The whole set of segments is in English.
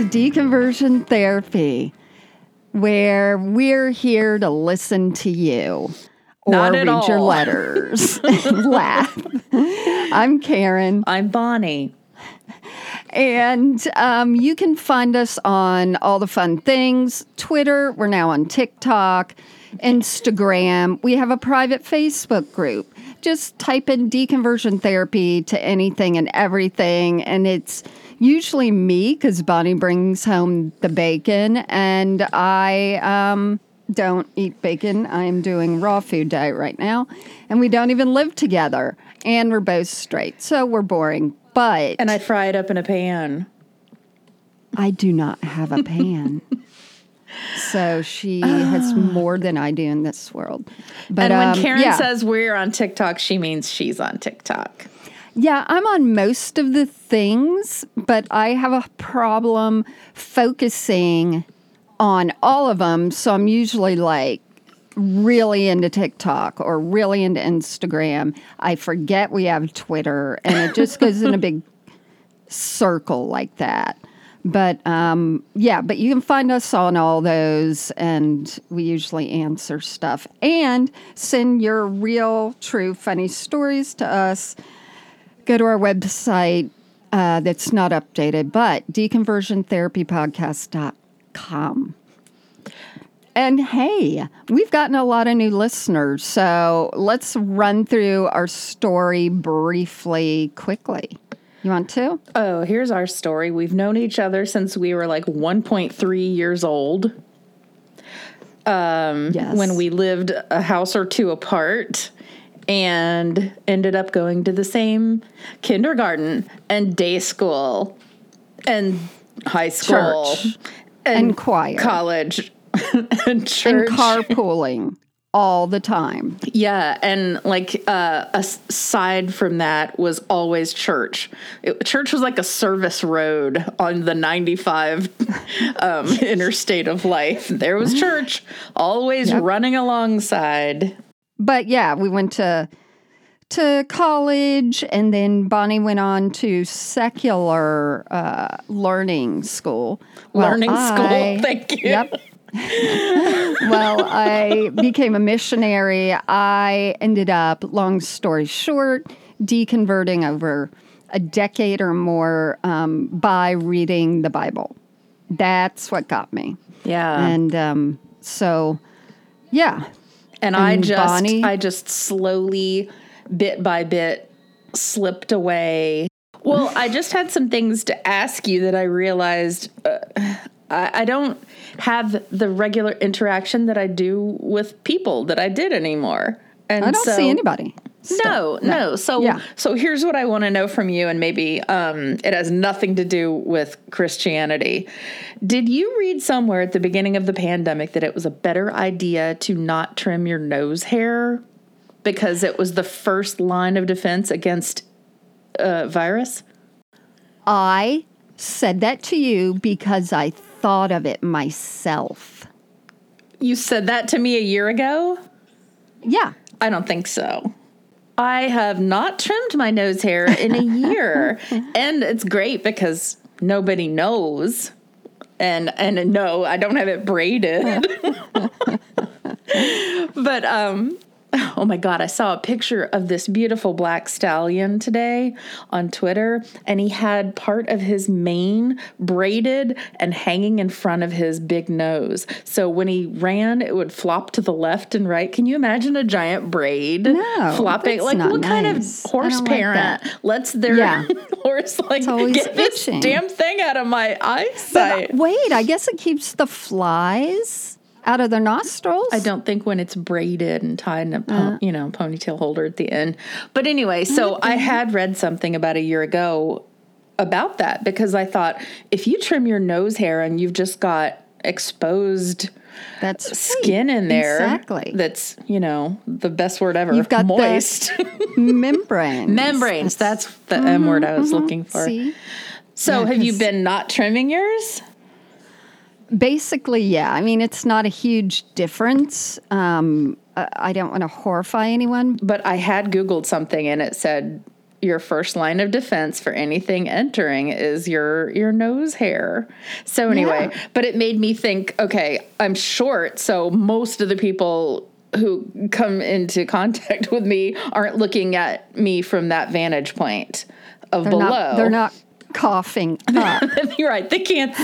to Deconversion Therapy, where we're here to listen to you or Not read your letters and laugh. I'm Karen, I'm Bonnie. and um, you can find us on all the fun things Twitter, we're now on TikTok, Instagram. We have a private Facebook group. Just type in deconversion therapy to anything and everything, and it's usually me because Bonnie brings home the bacon, and I um, don't eat bacon. I'm doing raw food diet right now, and we don't even live together, and we're both straight, so we're boring. But And I fry it up in a pan. I do not have a pan. so she has more than I do in this world. But and when um, Karen yeah. says we're on TikTok, she means she's on TikTok. Yeah, I'm on most of the things, but I have a problem focusing on all of them. So I'm usually like really into TikTok or really into Instagram. I forget we have Twitter and it just goes in a big circle like that. But um, yeah, but you can find us on all those, and we usually answer stuff and send your real, true, funny stories to us go to our website uh, that's not updated, but deconversiontherapypodcast.com. And hey, we've gotten a lot of new listeners, so let's run through our story briefly, quickly. You want to? Oh, here's our story. We've known each other since we were like 1.3 years old. Um, Yes. When we lived a house or two apart and ended up going to the same kindergarten and day school and high school Church. And choir. college and church. And carpooling all the time. Yeah, and like uh, aside from that was always church. It, church was like a service road on the 95 um, interstate of life. There was church always running alongside. But yeah, we went to to college, and then Bonnie went on to secular uh, learning school. Well, Learning I- school. Thank you. Yep. well, I became a missionary. I ended up, long story short, deconverting over a decade or more um, by reading the Bible. That's what got me. Yeah. And um, so, yeah, And I just Bonnie? I just slowly bit by bit slipped away. Well, I just had some things to ask you that I realized uh, I, I don't have the regular interaction that I do with people that I did anymore. And I don't so- see anybody. No, no. So Yeah. so here's what I want to know from you and maybe um it has nothing to do with Christianity. Did you read somewhere at the beginning of the pandemic that it was a better idea to not trim your nose hair because it was the first line of defense against uh, virus? I said that to you because I thought of it myself. You said that to me a year ago? Yeah. I don't think so. I have not trimmed my nose hair in a year. and it's great because nobody knows. And and no, I don't have it braided. but um oh my god, I saw a picture of this beautiful black stallion today on Twitter and he had part of his mane braided and hanging in front of his big nose. So when he ran, it would flop to the left and right. Can you imagine a giant braid No, flopping? Like not what kind of horse don't like parent lets their Yeah. horse like get this damn thing out of my uh, eyesight? Wait, I guess it keeps the flies out of their nostrils. I don't think when it's braided and tied in a po- uh. you know ponytail holder at the end. But anyway, so I had read something about a year ago about that because I thought if you trim your nose hair and you've just got exposed That's right. skin in there, Exactly. That's you know the best word ever. You've got moist membranes. membranes. That's the M word I was mm-hmm, mm-hmm. looking for. See? So Yeah, have you been not trimming yours? Basically, yeah. I mean, it's not a huge difference. Um, I don't want to horrify anyone. But I had Googled something and it said your first line of defense for anything entering is your your nose hair. So anyway, Yeah. but it made me think, okay, I'm short, so most of the people who come into contact with me aren't looking at me from that vantage point of They're below. not, they're not coughing up. You're right. They can't.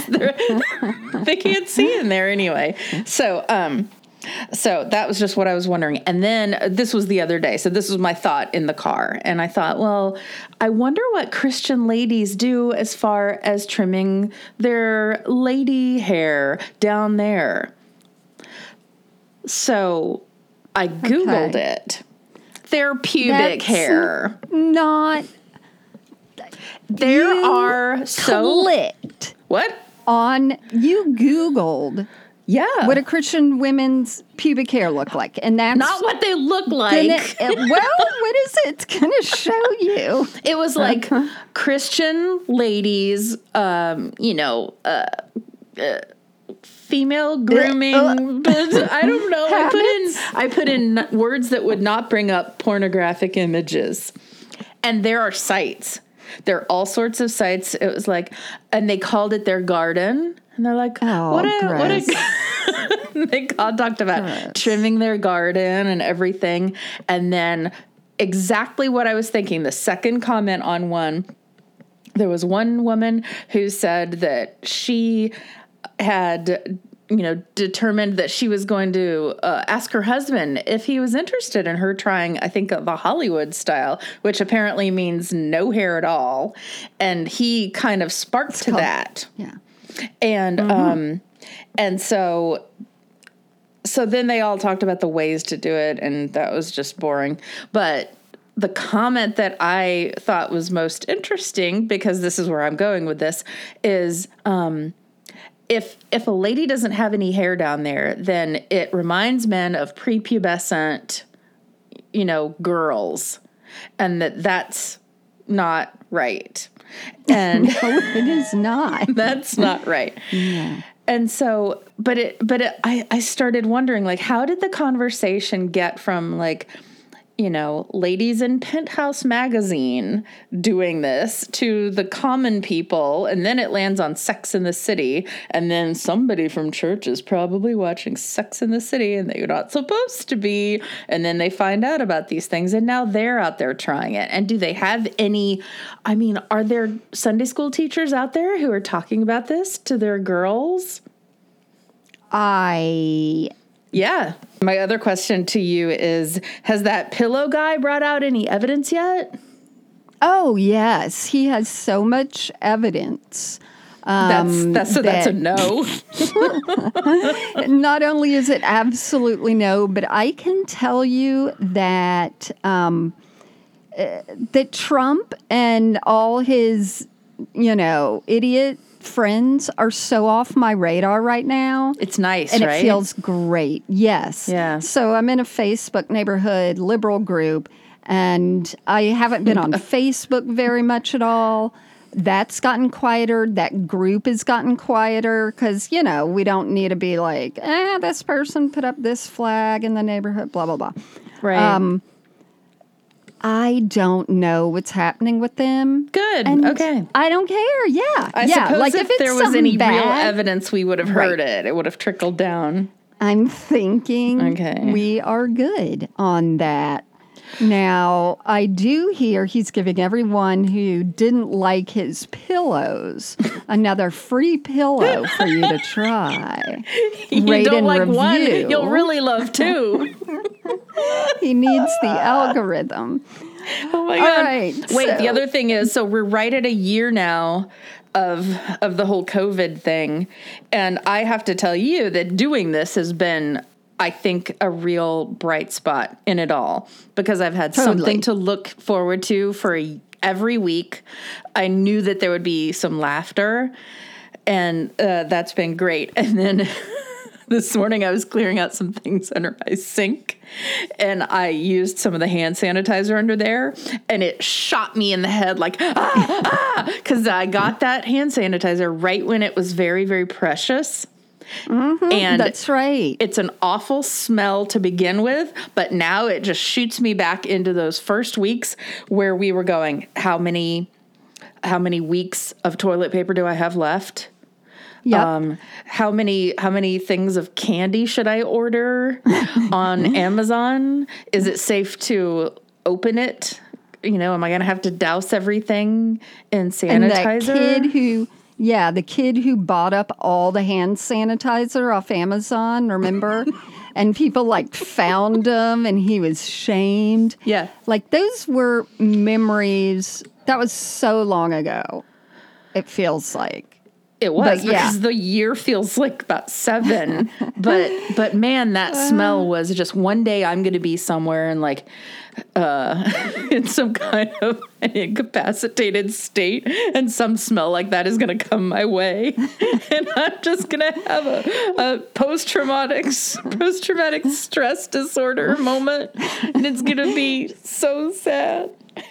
they can't see in there anyway. So, um, so that was just what I was wondering. And then uh, this was the other day. So this was my thought in the car, and I thought, well, I wonder what Christian ladies do as far as trimming their lady hair down there. So I googled Okay. it. Their pubic That's hair. Not There you are so clicked what? on you Googled Yeah. what a Christian women's pubic hair look like, and that's not what they look gonna, like. it- well, what is it? It's gonna show you. it was like Christian ladies, um, you know, uh, uh, female grooming. but I don't know. I put in I put in words that would not bring up pornographic images, and there are sites. There are all sorts of sites. It was like, and they called it their garden, and they're like, Oh, what a what gross. a. they all talked about Gross. trimming their garden and everything, and then exactly what I was thinking. The second comment on one there was one woman who said that she had you know determined that she was going to uh, ask her husband if he was interested in her trying i think the hollywood style which apparently means no hair at all and he kind of sparked to called- that Yeah. and Mm-hmm. um and so so then they all talked about the ways to do it and that was just boring but the comment that i thought was most interesting because this is where i'm going with this is um if if a lady doesn't have any hair down there then it reminds men of prepubescent you know girls and that that's not right and it is not. that's not right. Yeah. And so, but it, but it, I, I started wondering, like, how did the conversation get from like, you know, ladies in Penthouse magazine doing this to the common people, and then it lands on Sex in the City, and then somebody from church is probably watching Sex in the City, and they're not supposed to be, and then they find out about these things, and now they're out there trying it. And do they have any? I mean, are there Sunday school teachers out there who are talking about this to their girls? I Yeah. My other question to you is Has that pillow guy brought out any evidence yet? oh yes, he has so much evidence. That's um, that's so that's a no. not only is it absolutely no, but I can tell you that um, uh, that Trump and all his, you know, idiot friends are so off my radar right now. It's nice, and right? it feels great. Yes. Yeah. So I'm in a Facebook neighborhood liberal group, and I haven't been on Facebook very much at all. That's gotten quieter. That group has gotten quieter because, you know, we don't need to be like, eh, this person put up this flag in the neighborhood, blah, blah, blah. right. um, I don't know what's happening with them. Good. And okay. I don't care. Yeah. I yeah. suppose like if, if, there was any real evidence, we would have Right. heard it. It would have trickled down. I'm thinking Okay. we are good on that. Now, I do hear he's giving everyone who didn't like his pillows another free pillow for you to try. you Rate don't and like one, review. you'll really love two. He needs the algorithm. oh my god. right, Wait, the other thing is so we're right at a year now of of the whole COVID thing. And I have to tell you that doing this has been I think a real bright spot in it all because I've had Totally. something to look forward to for a, every week. I knew that there would be some laughter and uh, that's been great. And then this morning I was clearing out some things under my sink and I used some of the hand sanitizer under there and it shot me in the head like ah ah because I got that hand sanitizer right when it was very very precious. And That's right. it's an awful smell to begin with, but now it just shoots me back into those first weeks where we were going, how many how many weeks of toilet paper do I have left? Yep. Um, how many how many things of candy should I order on Amazon? Is it safe to open it? You know, am I going to have to douse everything in and that sanitizer? kid who, yeah, the kid who bought up all the hand sanitizer off Amazon, remember? and people like found him and he was shamed. Yeah. Like those were memories. That was so long ago, it feels like. It was But yeah. because the year feels like about seven. but but man, that smell was just one day I'm gonna be somewhere and like uh in some kind of incapacitated state and some smell like that is gonna come my way. and I'm just gonna have a, a post traumatic post traumatic stress disorder moment. And it's gonna be so sad.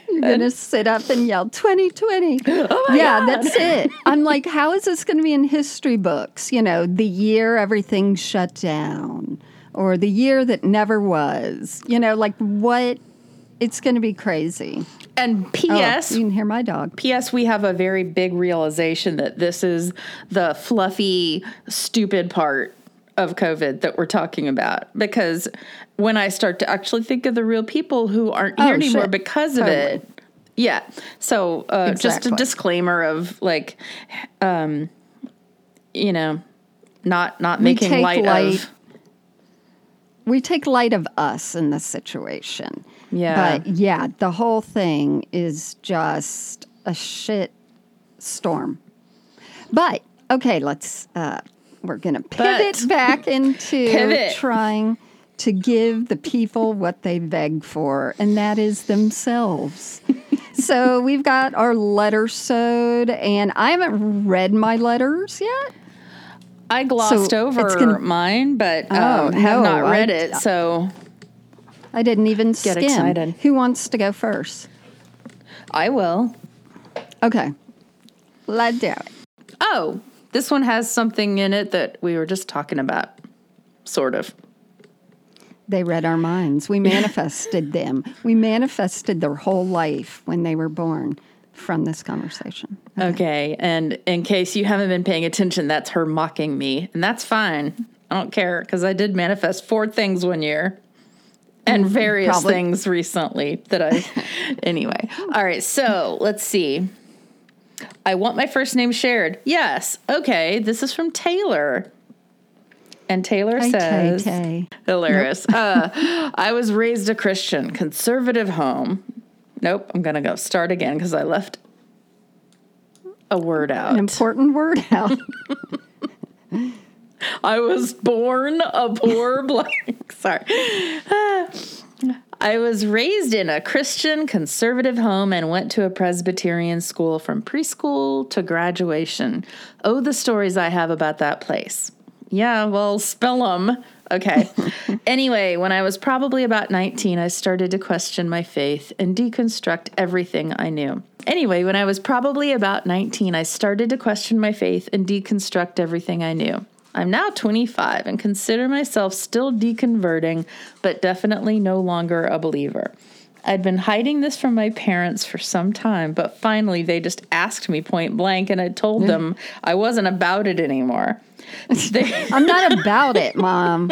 You're going to sit up and yell 2020. Oh yeah, God. that's it. I'm like, how is this going to be in history books? You know, the year everything shut down or the year that never was. You know, like what? It's going to be crazy. And Oh, P.S. you can hear my dog. P.S. We have a very big realization that this is the fluffy, stupid part of COVID that we're talking about. Because when I start to actually think of the real people who aren't here Oh, anymore shit. because of Totally. it. Yeah. So uh, just a disclaimer of like, um, you know, not not We making light, light of. We take light of us in this situation. Yeah. But yeah, the whole thing is just a shit storm. But okay, let's uh we're going to pivot But- back into Pivot. trying to give the people what they beg for, and that is themselves. so we've got our letter sewed, and I haven't read my letters yet. I glossed So over it's gonna- mine, but Oh, um, have no, not read I- it. So I didn't even Get skim. excited. Who wants to go first? I will. Okay, let's do it. Oh, this one has something in it that we were just talking about, sort of. They read our minds. We manifested them. We manifested their whole life when they were born from this conversation. Okay, and in case you haven't been paying attention, that's her mocking me, and that's fine. I don't care because I did manifest four things one year. And mm-hmm. various probably. things recently that I. anyway. All right. So let's see. I want my first name shared. Yes. Okay. This is from Taylor. And Taylor says. Tay. Hilarious. Uh, I was raised a Christian, conservative home. Nope, I'm gonna go start again because I left a word An out. important word out. I was born a poor blank. Sorry. I was raised in a Christian conservative home and went to a Presbyterian school from preschool to graduation. Oh, the stories I have about that place. Yeah, well, spill them. Okay. anyway, when I was probably about 19, I started to question my faith and deconstruct everything I knew. Anyway, when I was probably about 19, I started to question my faith and deconstruct everything I knew. I'm now 25 and consider myself still deconverting, but definitely no longer a believer. I'd been hiding this from my parents for some time, but finally they just asked me point blank, and I told them I wasn't about it anymore. They, I'm not about it, Mom.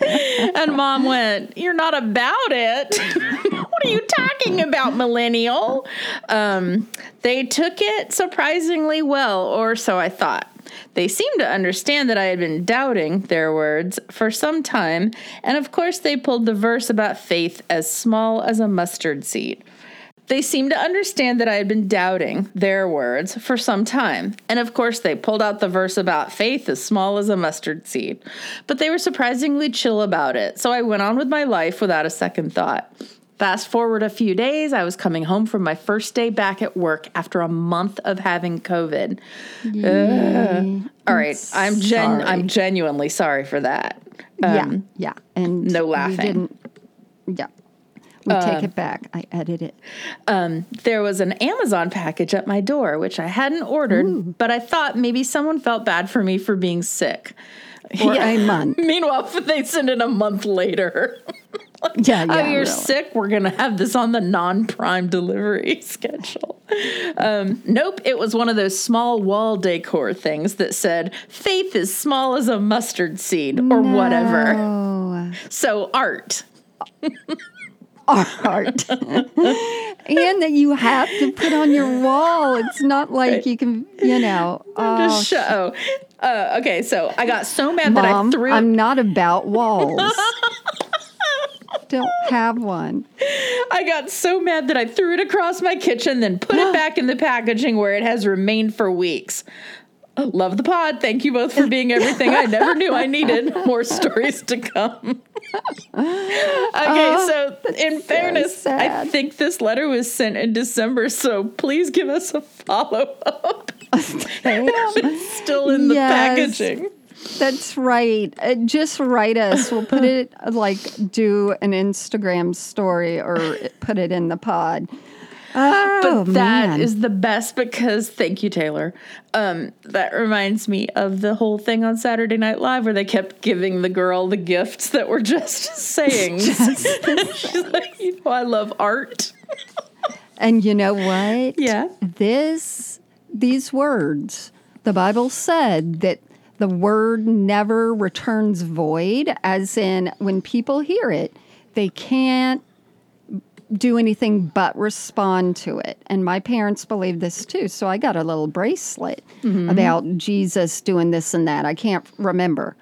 and mom went, You're not about it. what are you talking about, millennial? Um, they took it surprisingly well, or so I thought. They seemed to understand that I had been doubting, their words, for some time, and of course they pulled the verse about faith as small as a mustard seed. They seemed to understand that I had been doubting, their words, for some time. And of course, they pulled out the verse about faith as small as a mustard seed. But they were surprisingly chill about it, so I went on with my life without a second thought. Fast forward a few days, I was coming home from my first day back at work after a month of having COVID. All right, I'm gen- I'm genuinely sorry for that. yeah, Um, yeah. And no laughing. didn't- yeah. We take it back. I edit it. um, there was an Amazon package at my door, which I hadn't ordered, but I thought maybe someone felt bad for me for being sick. For a month. Meanwhile, they send it a month later. Yeah, yeah. oh, you're really. sick. We're gonna have this on the non-prime delivery schedule. Um, nope, it was one of those small wall decor things that said "Faith is small as a mustard seed" or whatever. Oh, So art. Art. and that you have to put on your wall. It's not like Right. you can, you know. Oh, show. Uh, okay, so I got so mad that I threw. I'm not about walls. Don't have one. I got so mad that I threw it across my kitchen, then put it back in the packaging where it has remained for weeks. Love the pod. Thank you both for being everything I never knew I needed. More stories to come. okay, so in fairness, I think this letter was sent in December, so please give us a follow up. Still in the Yes. packaging. That's right. Uh, just write us. We'll put it like do an Instagram story or put it in the pod. Oh, But that is man. the best because thank you, Taylor. Um, that reminds me of the whole thing on Saturday Night Live where they kept giving the girl the gifts that were just sayings. She's like, you know, I love art. And you know what? Yeah. This these words, the Bible said that the word never returns void, as in when people hear it, they can't do anything but respond to it. And my parents believed this too. So I got a little bracelet Mm-hmm. about Jesus doing this and that. I can't remember.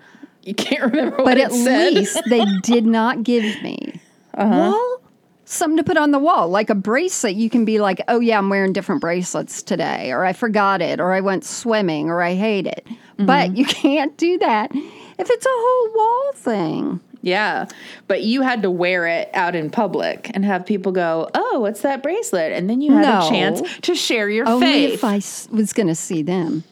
You can't remember what But at said. least they did not give me wall something to put on the wall like a bracelet you can be like oh yeah i'm wearing different bracelets today or i forgot it or i went swimming or i hate it but you can't do that if it's a whole wall thing yeah. But you had to wear it out in public and have people go, oh, what's that bracelet? And then you had No. a chance to share your only faith. if i s- was going to see them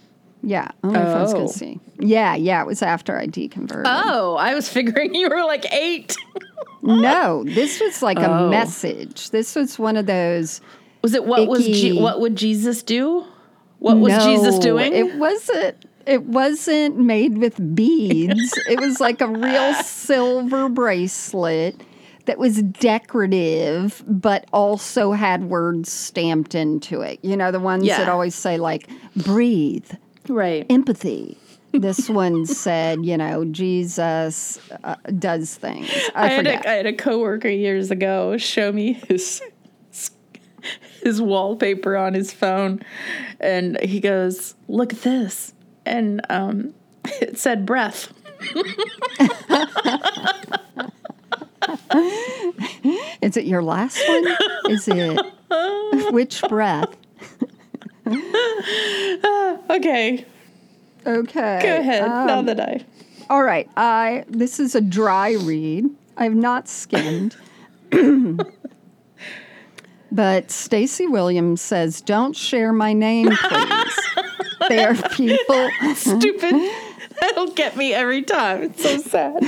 yeah only if i was going Oh. to see yeah yeah it was after i deconverted oh, I was figuring you were like eight. no this was like a Oh. message this was one of those Was it what was Je- what would Jesus do? What was Jesus doing? It wasn't. It wasn't made with beads. it was like a real silver bracelet that was decorative, but also had words stamped into it. You know, the ones Yeah. that always say like "breathe," right. empathy. This one said, you know, Jesus uh, does things. I, I had, a, I had a coworker years ago show me his his wallpaper on his phone, and he goes, "Look at this," and um, it said "breath." Is it your last one? Is it which breath? Okay, Okay. go ahead. now um, that I All right. I this is a dry read. I've not skimmed. but Stacy Williams says, "Don't share my name, please." There are people stupid. That'll get me every time. It's so sad.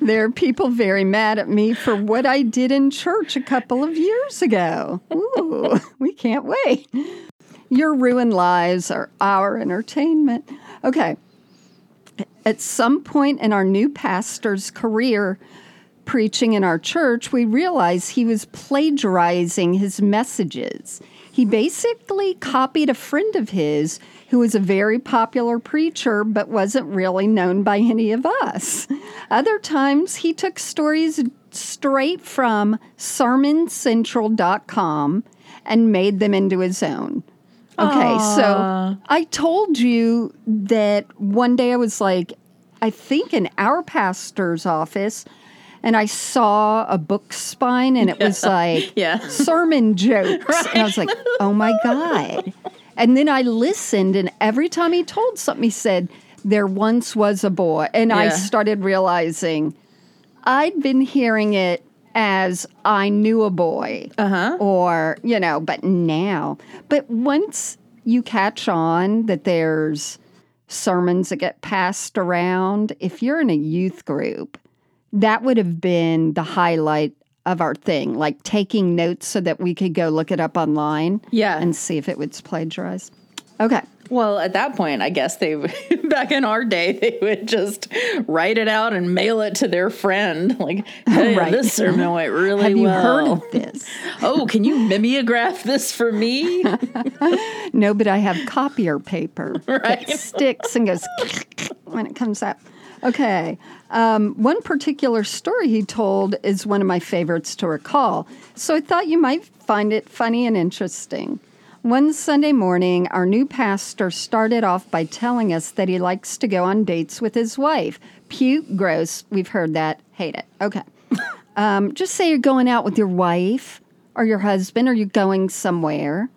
there are people very mad at me for what I did in church a couple of years ago. Ooh, we can't wait. Your ruined lives are our entertainment. Okay. At some point in our new pastor's career, preaching in our church, we realized he was plagiarizing his messages. He basically copied a friend of his who was a very popular preacher but wasn't really known by any of us. Other times, he took stories straight from sermoncentral.com and made them into his own. Okay, so I told you that one day I was like, I think in our pastor's office, and I saw a book spine and it was like Yeah. sermon jokes. And I was like, oh my God. And then I listened, and every time he told something, he said, There once was a boy. And I started realizing I'd been hearing it as I knew a boy Uh-huh. or you know but now but once you catch on that there's sermons that get passed around if you're in a youth group that would have been the highlight of our thing, like taking notes so that we could go look it up online. Yeah. And see if it was plagiarized. Okay. Well, at that point, I guess they back in our day they would just write it out and mail it to their friend. Like, hey, Right. this sermon went really Have you heard of this? oh, can you mimeograph this for me? No, but I have copier paper Right. that sticks and goes when it comes out. Okay. Um, one particular story he told is one of my favorites to recall. So I thought you might find it funny and interesting. One Sunday morning, our new pastor started off by telling us that he likes to go on dates with his wife. Puke, gross. We've heard that. Hate it. Okay. Um, just say you're going out with your wife or your husband or you're going somewhere.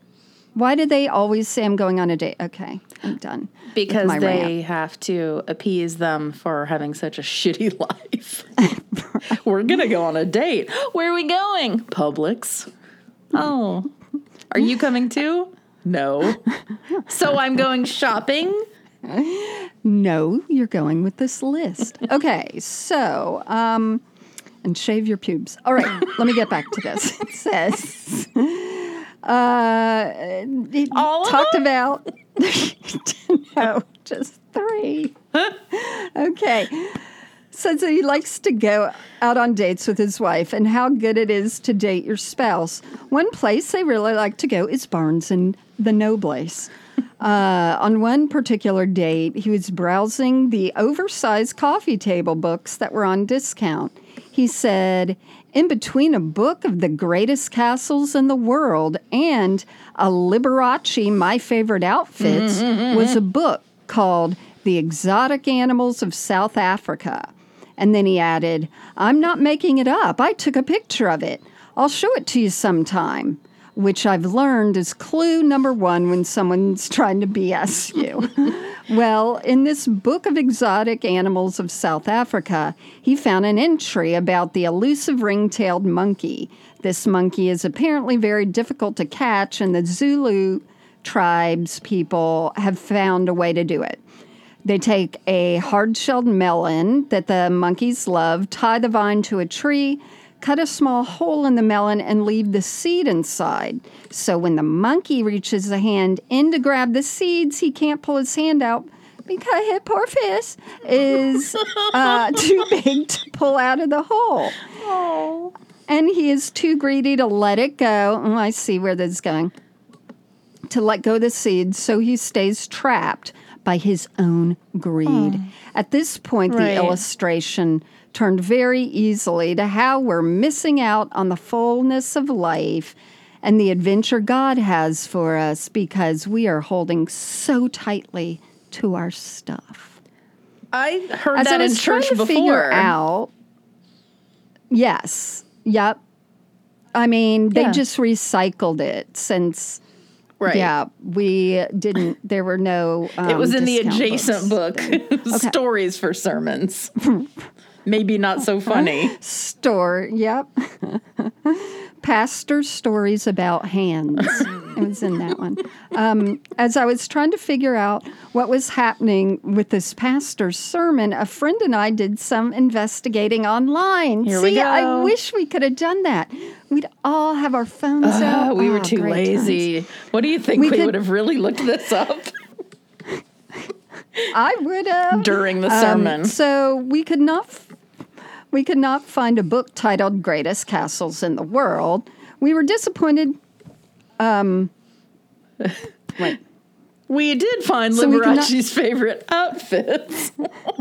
Why do they always say I'm going on a date? Okay, I'm done. With because my they rant. have to appease them for having such a shitty life. We're gonna go on a date. Where are we going? Publix. Oh, are you coming too? No. So I'm going shopping. No, you're going with this list. Okay, so um, and shave your pubes. All right, let me get back to this. It says, uh, it All of talked about no, just three. okay. Says that he likes to go out on dates with his wife and how good it is to date your spouse. One place they really like to go is Barnes and the Nobles. Uh, on one particular date, he was browsing the oversized coffee table books that were on discount. He said, in between a book of the greatest castles in the world and a Liberace, My Favorite Outfits, mm-hmm, mm-hmm, mm-hmm. was a book called The Exotic Animals of South Africa. And then he added, I'm not making it up. I took a picture of it. I'll show it to you sometime which I've learned is clue number one when someone's trying to BS you. well, in this book of exotic animals of South Africa, he found an entry about the elusive ring tailed monkey. This monkey is apparently very difficult to catch, and the Zulu tribes people have found a way to do it. They take a hard shelled melon that the monkeys love, tie the vine to a tree, cut a small hole in the melon, and leave the seed inside. So when the monkey reaches the hand in to grab the seeds, he can't pull his hand out because his poor fist is uh, too big to pull out of the hole. Oh. And he is too greedy to let it go. Oh, I see where this is going. To let go of the seeds, so he stays trapped by his own greed. At this point, Right. the illustration turned very easily to how we're missing out on the fullness of life and the adventure God has for us because we are holding so tightly to our stuff. I heard As that I in was trying church to before. figure out, yes, yep. I mean, they Yeah. just recycled it since. right. Yeah, we didn't. There were no. Um, It was in the adjacent books. book. Stories for sermons. Maybe not so funny. Store. Yep. Pastor stories about hands. it was in that one. Um, as I was trying to figure out what was happening with this pastor's sermon, a friend and I did some investigating online. Here See, I wish we could have done that. We'd all have our phones out. Uh, we were Oh, too great times. lazy. What do you think? We We, could- would have really looked this up I would have. during the Um, sermon. so we could not f- we could not find a book titled "Greatest Castles in the World." We were disappointed. Um, wait, we did find So we not- Liberace's favorite outfits.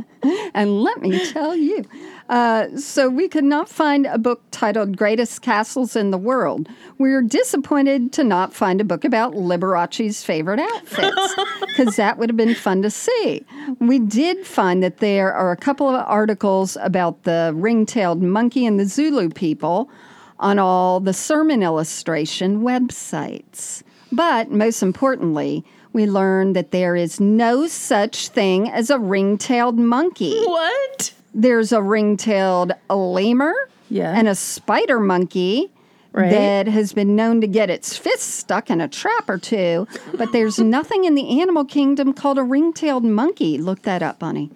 and let me tell you. Uh, so we could not find a book titled "Greatest Castles in the World." We were disappointed to not find a book about Liberace's favorite outfits because that would have been fun to see. We did find that there are a couple of articles about the ring-tailed monkey and the Zulu people on all the sermon illustration websites. But most importantly, we learned that there is no such thing as a ring-tailed monkey. what? There's a ring-tailed lemur Yeah. and a spider monkey. Right. that has been known to get its fist stuck in a trap or two, but there's nothing in the animal kingdom called a ring tailed monkey. Look that up, Bunny.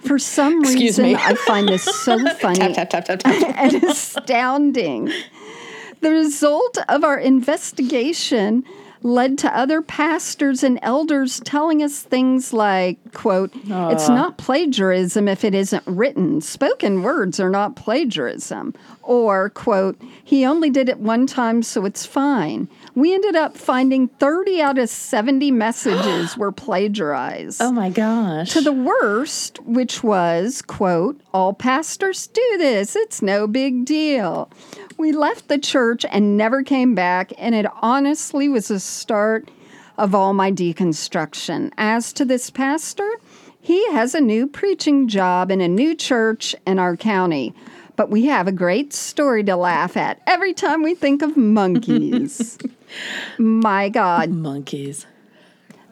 For some Excuse reason. I find this so funny tap, tap, tap. and astounding. The result of our investigation led to other pastors and elders telling us things like quote it's not plagiarism if it isn't written spoken words are not plagiarism or quote he only did it one time so it's fine we ended up finding 30 out of 70 messages were plagiarized Oh my gosh. to the worst, which was, quote, all pastors do this. It's no big deal. We left the church and never came back, and it honestly was the start of all my deconstruction. As to this pastor, he has a new preaching job in a new church in our county. But we have a great story to laugh at every time we think of monkeys. My God. Monkeys.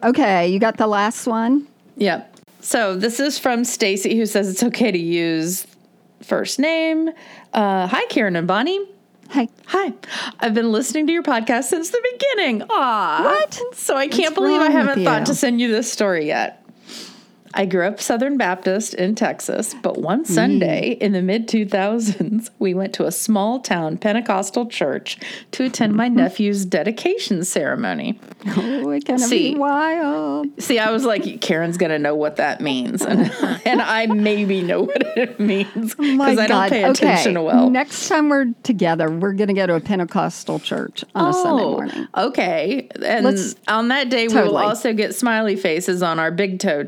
Okay, you got the last one? Yep. So this is from Stacy, who says it's okay to use first name. Uh, hi, Karen and Bonnie. Hey. Hi. I've been listening to your podcast since the beginning. Aw. What? So I can't believe I haven't thought to send you this story yet. I grew up Southern Baptist in Texas, but one Sunday mm. in the mid 2000s, we went to a small town Pentecostal church to attend my nephew's dedication ceremony. Oh, it's gonna See. be wild. See, I was like, Karen's gonna know what that means, and, and I maybe know what it means Oh because I don't pay attention okay. well. Next time we're together, we're gonna go to a Pentecostal church on a oh, Sunday morning. okay. And Let's- on that day, we will also get smiley faces on our big toe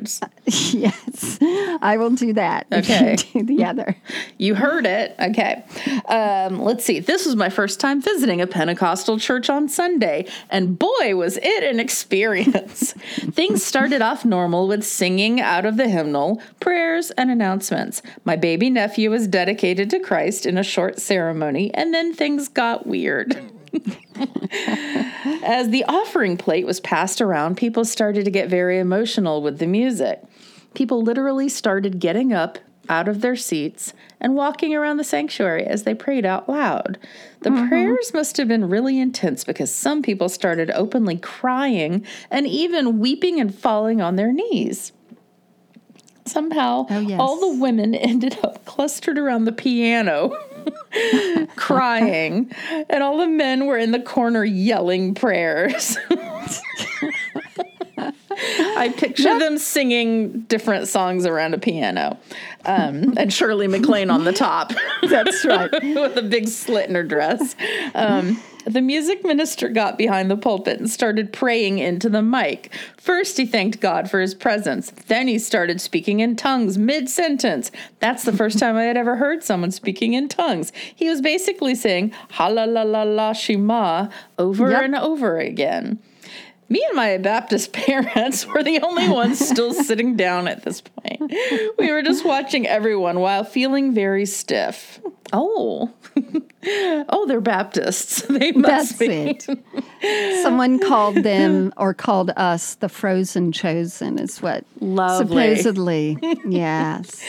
tattooed. yes, I will do that. if you Okay. do the other. You heard it. Okay. Um, let's see. This was my first time visiting a Pentecostal church on Sunday, and boy, was it an experience. Things started off normal with singing out of the hymnal, prayers, and announcements. My baby nephew was dedicated to Christ in a short ceremony, and then things got weird. As the offering plate was passed around, people started to get very emotional with the music. People literally started getting up out of their seats and walking around the sanctuary as they prayed out loud. The mm-hmm. prayers must have been really intense because some people started openly crying and even weeping and falling on their knees. Somehow, Oh, yes. all the women ended up clustered around the piano, crying, and all the men were in the corner yelling prayers. I picture them singing different songs around a piano, um, and Shirley MacLaine on the top That's right. with a big slit in her dress. Um, the music minister got behind the pulpit and started praying into the mic. First, he thanked God for his presence. Then he started speaking in tongues mid sentence. That's the first time I had ever heard someone speaking in tongues. He was basically saying, ha la la la la shema over Yep. and over again. Me and my Baptist parents were the only ones still sitting down at this point. We were just watching everyone while feeling very stiff. Oh, oh, they're Baptists. They must That's be. it. Someone called them or called us the frozen chosen, is what Lovely. supposedly. yes.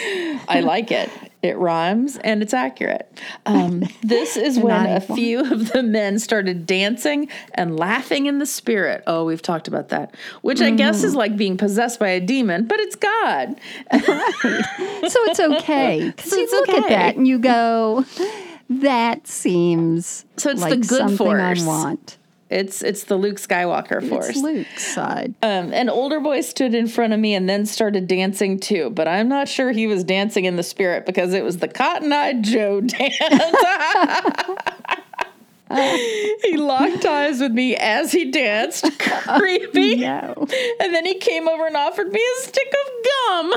I like it. It rhymes and it's accurate. Um, this is when a few of the men started dancing and laughing in the spirit. Oh, we've talked about that, which I guess Mm. is like being possessed by a demon, but it's God. So it's okay. So you look okay. at that and you go, that seems So it's the good something force. I want. It's it's the Luke Skywalker force. It's Luke's side. Um, an older boy stood in front of me and then started dancing too, but I'm not sure he was dancing in the spirit because it was the Cotton Eye Joe dance. he locked eyes with me as he danced, creepy. No. And then he came over and offered me a stick of gum,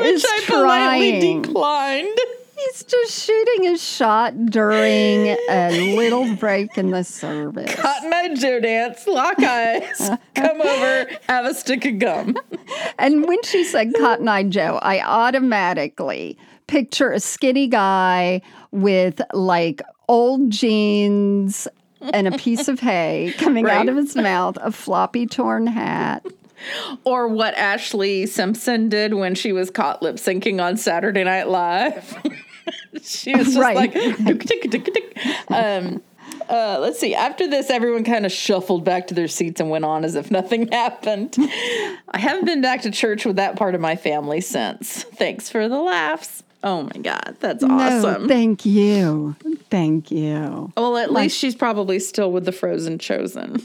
which I politely declined. He's just shooting a shot during a little break in the service. Cotton Eye Joe dance, lock eyes, come over, have a stick of gum. And when she said Cotton Eye Joe, I automatically picture a skinny guy with like old jeans and a piece of hay coming Right. out of his mouth, a floppy torn hat. or what Ashlee Simpson did when she was caught lip syncing on Saturday Night Live. she was just Right. like, "Tick, tick, tick, tick." um, uh, let's see. After this, everyone kind of shuffled back to their seats and went on as if nothing happened. I haven't been back to church with that part of my family since. Thanks for the laughs. Oh my God, that's awesome. No, thank you. Thank you. well, at least she's probably still with the Frozen Chosen.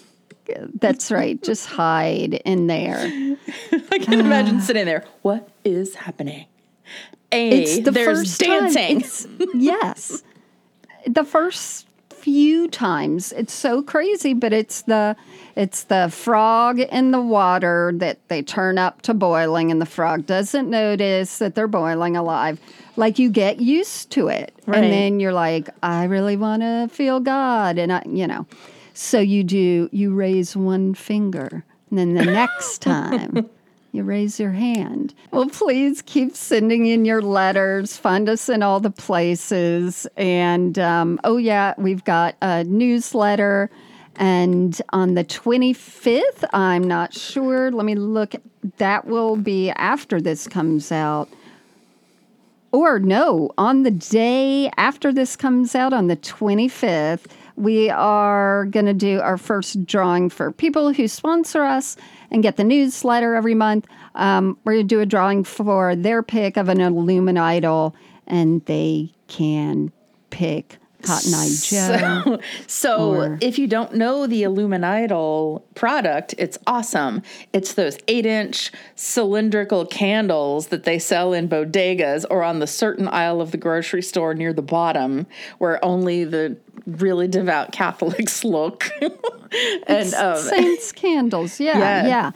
That's right. Just hide in there. I can imagine sitting there. What is happening? A, It's the there's first dancing. Time. Yes, the first few times. It's so crazy, but it's the it's the frog in the water that they turn up to boiling, and the frog doesn't notice that they're boiling alive. Like you get used to it, Right. and then you're like, I really want to feel God, and I, you know, so you do. You raise one finger, and then the next time. You raise your hand. Well, please keep sending in your letters. Find us in all the places. And um, oh, yeah, we've got a newsletter. And on the 25th, I'm not sure. Let me look. That will be after this comes out. Or no, on the day after this comes out, on the 25th, we are going to do our first drawing for people who sponsor us and get the newsletter every month. Um, we're going to do a drawing for their pick of an Illuminidol, and they can pick Cotton Eye Joe. So, Or- if you don't know the Illuminidol product, it's awesome. It's those eight inch cylindrical candles that they sell in bodegas or on the certain aisle of the grocery store near the bottom where only the really devout Catholics look. and um, Saints candles, yeah, Yeah. yeah.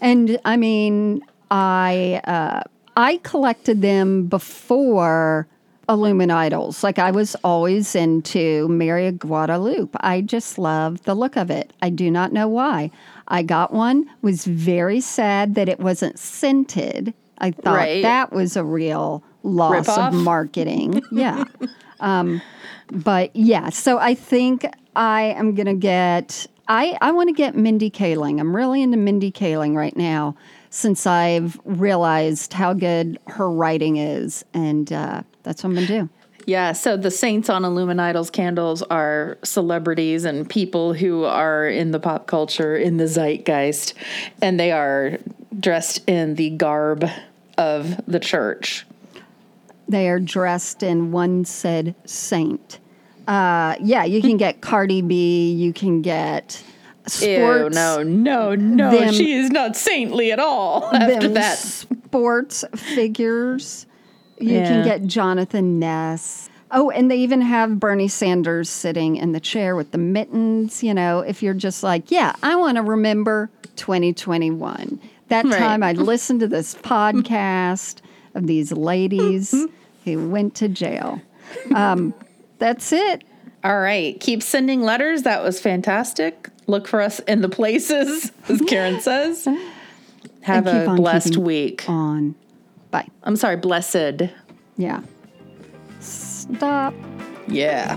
And I mean, I uh, I collected them before Illuminidols. Like I was always into Mary of Guadalupe. I just love the look of it. I do not know why. I got one. Was very sad that it wasn't scented. I thought Right. that was a real loss of marketing. yeah. Um, but yeah, so I think I am gonna get. I I want to get Mindy Kaling. I'm really into Mindy Kaling right now since I've realized how good her writing is, and uh, that's what I'm gonna do. Yeah, so the saints on Illuminidols candles are celebrities and people who are in the pop culture, in the zeitgeist, and they are dressed in the garb of the church. They are dressed in one said saint. Uh, yeah, you can get Cardi B. You can get sports. Ew, no, no, no. them- she is not saintly at all after that. sports figures. You Yeah. can get Jonathan Ness. Oh, and they even have Bernie Sanders sitting in the chair with the mittens. You know, if you're just like, yeah, I want to remember 2021. That Right. time I listened to this podcast of these ladies who went to jail. Um, that's it. All right, keep sending letters. That was fantastic. Look for us in the places, as Karen says. Have a blessed week. On. Bye. I'm sorry, blessed. Yeah. Stop. Yeah.